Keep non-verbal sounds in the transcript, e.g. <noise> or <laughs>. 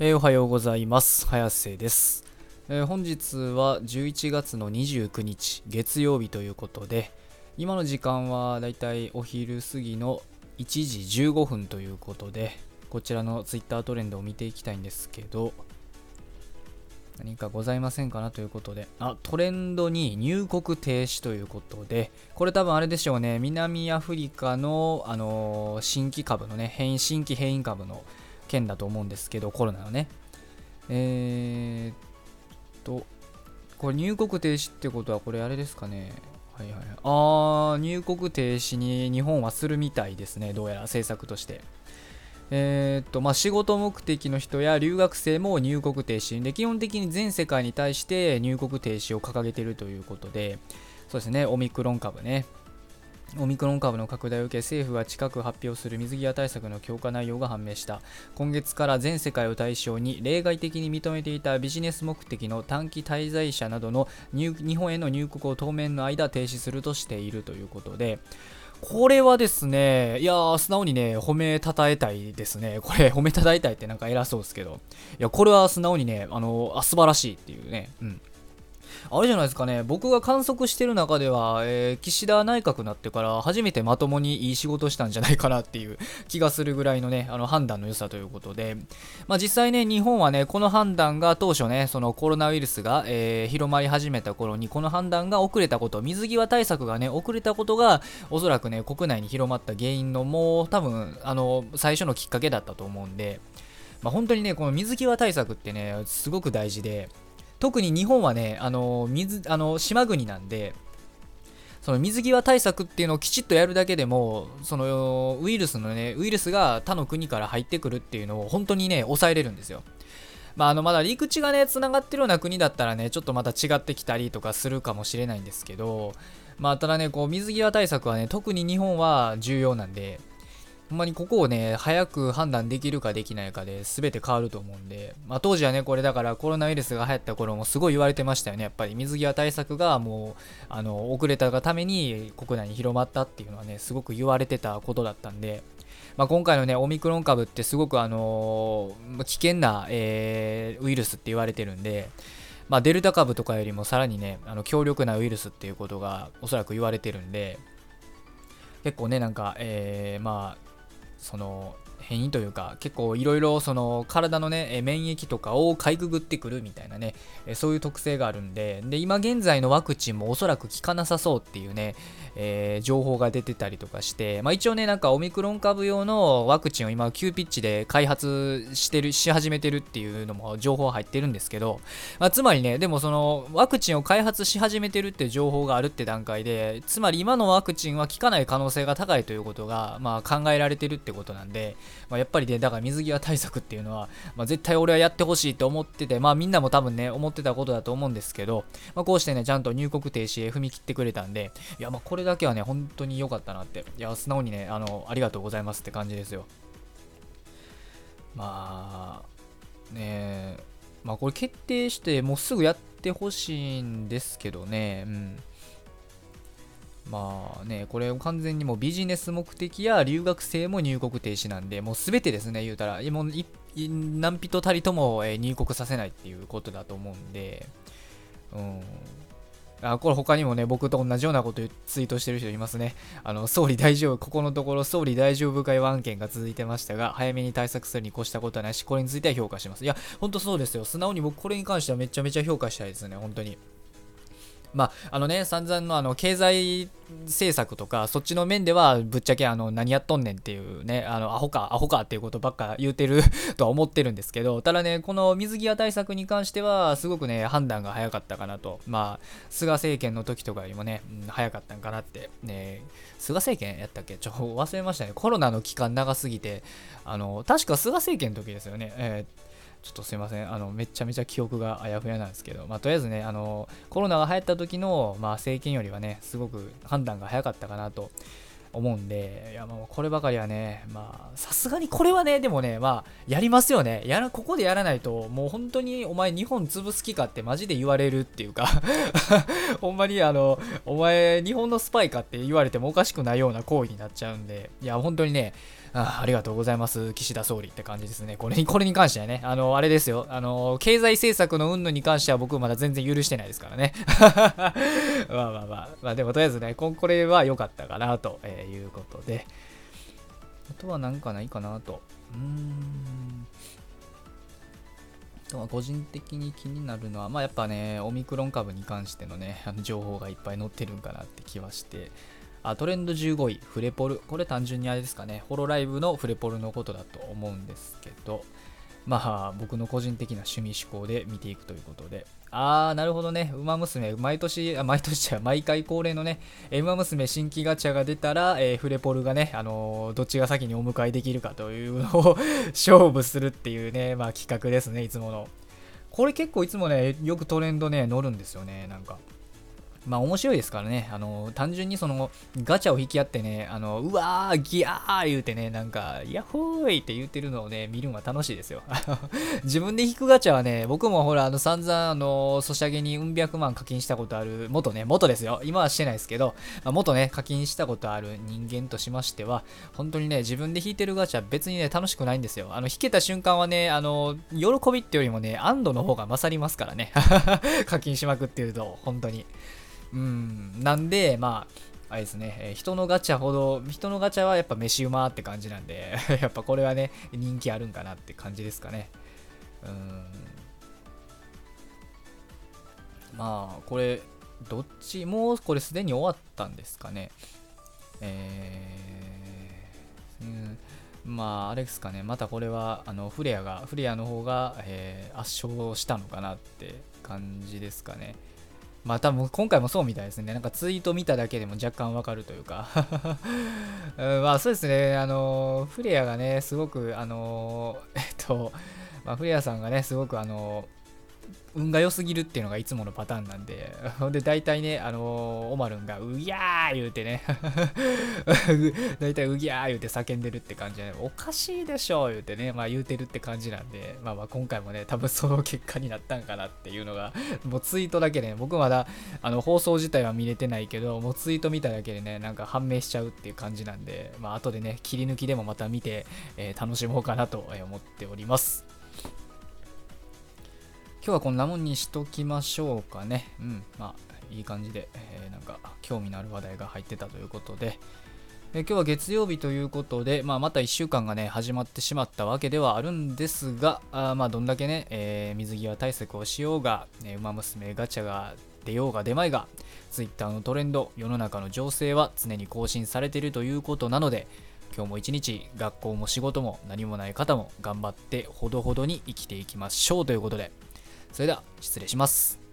えーおはようございます。早瀬です、えー本日は11月の29日月曜日ということで、今の時間はだいたいお昼過ぎの1時15分ということで、こちらの Twitter トレンドを見ていきたいんですけど、何かございませんかなということで、あ、トレンドに入国停止ということで、これ多分あれでしょうね、南アフリカの、あのー新規株のね、変異新規変異株の件だと思うんですけど、コロナのね。えー、っと、これ入国停止ってことは、これあれですかね。はいはいはい。あー、入国停止に日本はするみたいですね、どうやら政策として。えーっとまあ、仕事目的の人や留学生も入国停止で基本的に全世界に対して入国停止を掲げているということでそうですねオミクロン株ねオミクロン株の拡大を受け政府は近く発表する水際対策の強化内容が判明した今月から全世界を対象に例外的に認めていたビジネス目的の短期滞在者などの日本への入国を当面の間停止するとしているということでこれはですね、いやー、素直にね、褒めたたえたいですね。これ、褒めたたえたいってなんか偉そうですけど。いや、これは素直にね、あの、あ、素晴らしいっていうね。うん。あれじゃないですかね、僕が観測してる中では、えー岸田内閣になってから初めてまともにいい仕事したんじゃないかなっていう気がするぐらいのね、あの判断の良さということで、まあ、実際ね、日本はね、この判断が当初ね、そのコロナウイルスが、えー広まり始めた頃に、この判断が遅れたこと、水際対策がね、遅れたことが、おそらくね、国内に広まった原因のもう多分、あの、最初のきっかけだったと思うんで、まあ、本当にね、この水際対策ってね、すごく大事で、特に日本はね、あの水あの島国なんで、その水際対策っていうのをきちっとやるだけでも、そのウイルスのね、ウイルスが他の国から入ってくるっていうのを本当にね、抑えれるんですよ。まあ、あのまだ陸地がね、つながってるような国だったらね、ちょっとまた違ってきたりとかするかもしれないんですけど、まあ、ただね、こう水際対策はね、特に日本は重要なんで、ほんまにここをね、早く判断できるかできないかで全て変わると思うんで、まあ、当時はね、これだからコロナウイルスが流行った頃もすごい言われてましたよね。やっぱり水際対策がもう、あの、遅れたがために国内に広まったっていうのはね、すごく言われてたことだったんで、まあ、今回のね、オミクロン株ってすごくあのー危険な、えーウイルスって言われてるんで、まあ、デルタ株とかよりもさらにね、あの強力なウイルスっていうことがおそらく言われてるんで、結構ね、なんか、えーまあ、その変異というか結構いろいろその体のね免疫とかをかいくぐってくるみたいなねそういう特性があるんでで今現在のワクチンもおそらく効かなさそうっていうね、えー情報が出てたりとかして、まあ、一応ねなんかオミクロン株用のワクチンを今急ピッチで開発してるし始めてるっていうのも情報入ってるんですけど、まあ、つまりねでもそのワクチンを開発し始めてるって情報があるって段階でつまり今のワクチンは効かない可能性が高いということが、まあ、考えられてるってことなんで、まあ、やっぱりねだから水際対策っていうのは、まあ、絶対俺はやってほしいと思っててまあみんなも多分ね思ってたことだと思うんですけど、まあ、こうしてねちゃんと入国停止へ踏み切ってくれたんでいやまあこれだけはね本当に良かったなっていや素直にねあのありがとうございますって感じですよ。まあねえまあこれ決定してもうすぐやってほしいんですけどねうん。まあね、これ完全にもうビジネス目的や留学生も入国停止なんで、もうすべてですね、言うたら、もう何人たりとも入国させないっていうことだと思うんで、うん。あこれ他にもね、僕と同じようなことをツイートしてる人いますね。あの、総理大丈夫、ここのところ総理大丈夫会案件が続いてましたが、早めに対策するに越したことはないし、これについては評価します。いや、ほんとそうですよ。素直に僕これに関してはめちゃめちゃ評価したいですね、本当に。まあ、あのね、散々のあの経済政策とか、そっちの面では、ぶっちゃけあの何やっとんねんっていうね、あのアホか、アホかっていうことばっか言うてる <laughs> とは思ってるんですけど、ただね、この水際対策に関しては、すごくね、判断が早かったかなと、まあ、菅政権の時とかよりもね、うん早かったんかなって、ね、菅政権やったっけ？ちょ、忘れましたね、コロナの期間長すぎて、あの、確か菅政権の時ですよね、えーちょっとすいません。あの、めちゃめちゃ記憶があやふやなんですけど、まあ、とりあえずね、あの、コロナが流行った時の、まあ、政権よりはね、すごく判断が早かったかなと。思うんで、いやもうこればかりはね、まあ、さすがにこれはね、でもね、まあ、やりますよね。やら、ここでやらないと、もう本当にお前日本潰す気かってマジで言われるっていうか <laughs> ほんまにあの、お前日本のスパイかって言われてもおかしくないような行為になっちゃうんで、いや、本当にね、あありがとうございます、岸田総理って感じですね。これに、これに関してはね、あの、あれですよ、あの、経済政策の云々に関しては僕まだ全然許してないですからね。<laughs> まあまあまあ、まあでもとりあえずね、これは良かったかなということで、あとは何かないかなと。うーん。とは個人的に気になるのは、まあやっぱね、オミクロン株に関してのね、あの情報がいっぱい載ってるんかなって気はして、あトレンド15位、フレポル。これ単純にあれですかね、ホロライブのフレポルのことだと思うんですけど、まあ僕の個人的な趣味思考で見ていくということで、あー、なるほどね、ウマ娘、毎年、あ毎年は毎回恒例のね、ウマ娘新規ガチャが出たら、えー、フレポルがね、あのー、どっちが先にお迎えできるかというのを <laughs> 勝負するっていうね、まあ企画ですね、いつもの。これ結構いつもね、よくトレンドね、乗るんですよね、なんか。まあ面白いですからね、あの単純にそのガチャを引き合ってね、あのうわー、ギャー言うてね、なんか、ヤッホーイって言ってるのをね、見るのが楽しいですよ。<laughs> 自分で引くガチャはね、僕もほら、あの散々、あの、ソシャゲにうん百万課金したことある、元ね、元ですよ。今はしてないですけど、まあ、元ね、課金したことある人間としましては、本当にね、自分で引いてるガチャ別にね、楽しくないんですよ。あの、引けた瞬間はね、あの、喜びってよりもね、安堵の方が勝りますからね。<laughs> 課金しまくってると、本当に。うん、なんで、まあ、あれですね、え人のガチャほど、人のガチャはやっぱ飯うまって感じなんで <laughs> やっぱこれはね、人気あるんかなって感じですかね。うん。まあ、これ、どっち、もうこれすでに終わったんですかね。えー、うん、まあ、あれですかね、またこれは、あの、フレアが、フレアの方が、えー、圧勝したのかなって感じですかね。まあ多分今回もそうみたいですね。なんかツイート見ただけでも若干わかるというか <laughs> うんまあそうですね。あの、フレアがね、すごく、あの、えっと、まあ、フレアさんがね、すごくあの、運が良すぎるっていうのがいつものパターンなんで、<laughs> ほんで大体ね、あのー、オマルンがうぎゃー言うてね <laughs> 大体うぎゃー言うて叫んでるって感じで、おかしいでしょ言うてね、まあ言うてるって感じなんで、まあまあ今回もね、多分その結果になったんかなっていうのが、<laughs> もうツイートだけでね、僕まだあの放送自体は見れてないけど、もうツイート見ただけでね、なんか判明しちゃうっていう感じなんで、まあ後でね、切り抜きでもまた見て、えー、楽しもうかなと思っております。今日はこんなもんにしときましょうかね。うん、まあ、いい感じで、えー、なんか、興味のある話題が入ってたということで、えー、今日は月曜日ということで、まあ、また1週間がね、始まってしまったわけではあるんですが、あまあ、どんだけね、えー、水際対策をしようが、えー、馬娘ガチャが出ようが出まいが、Twitter のトレンド、世の中の情勢は常に更新されているということなので、今日も一日学校も仕事も何もない方も頑張ってほどほどに生きていきましょうということでそれでは失礼します。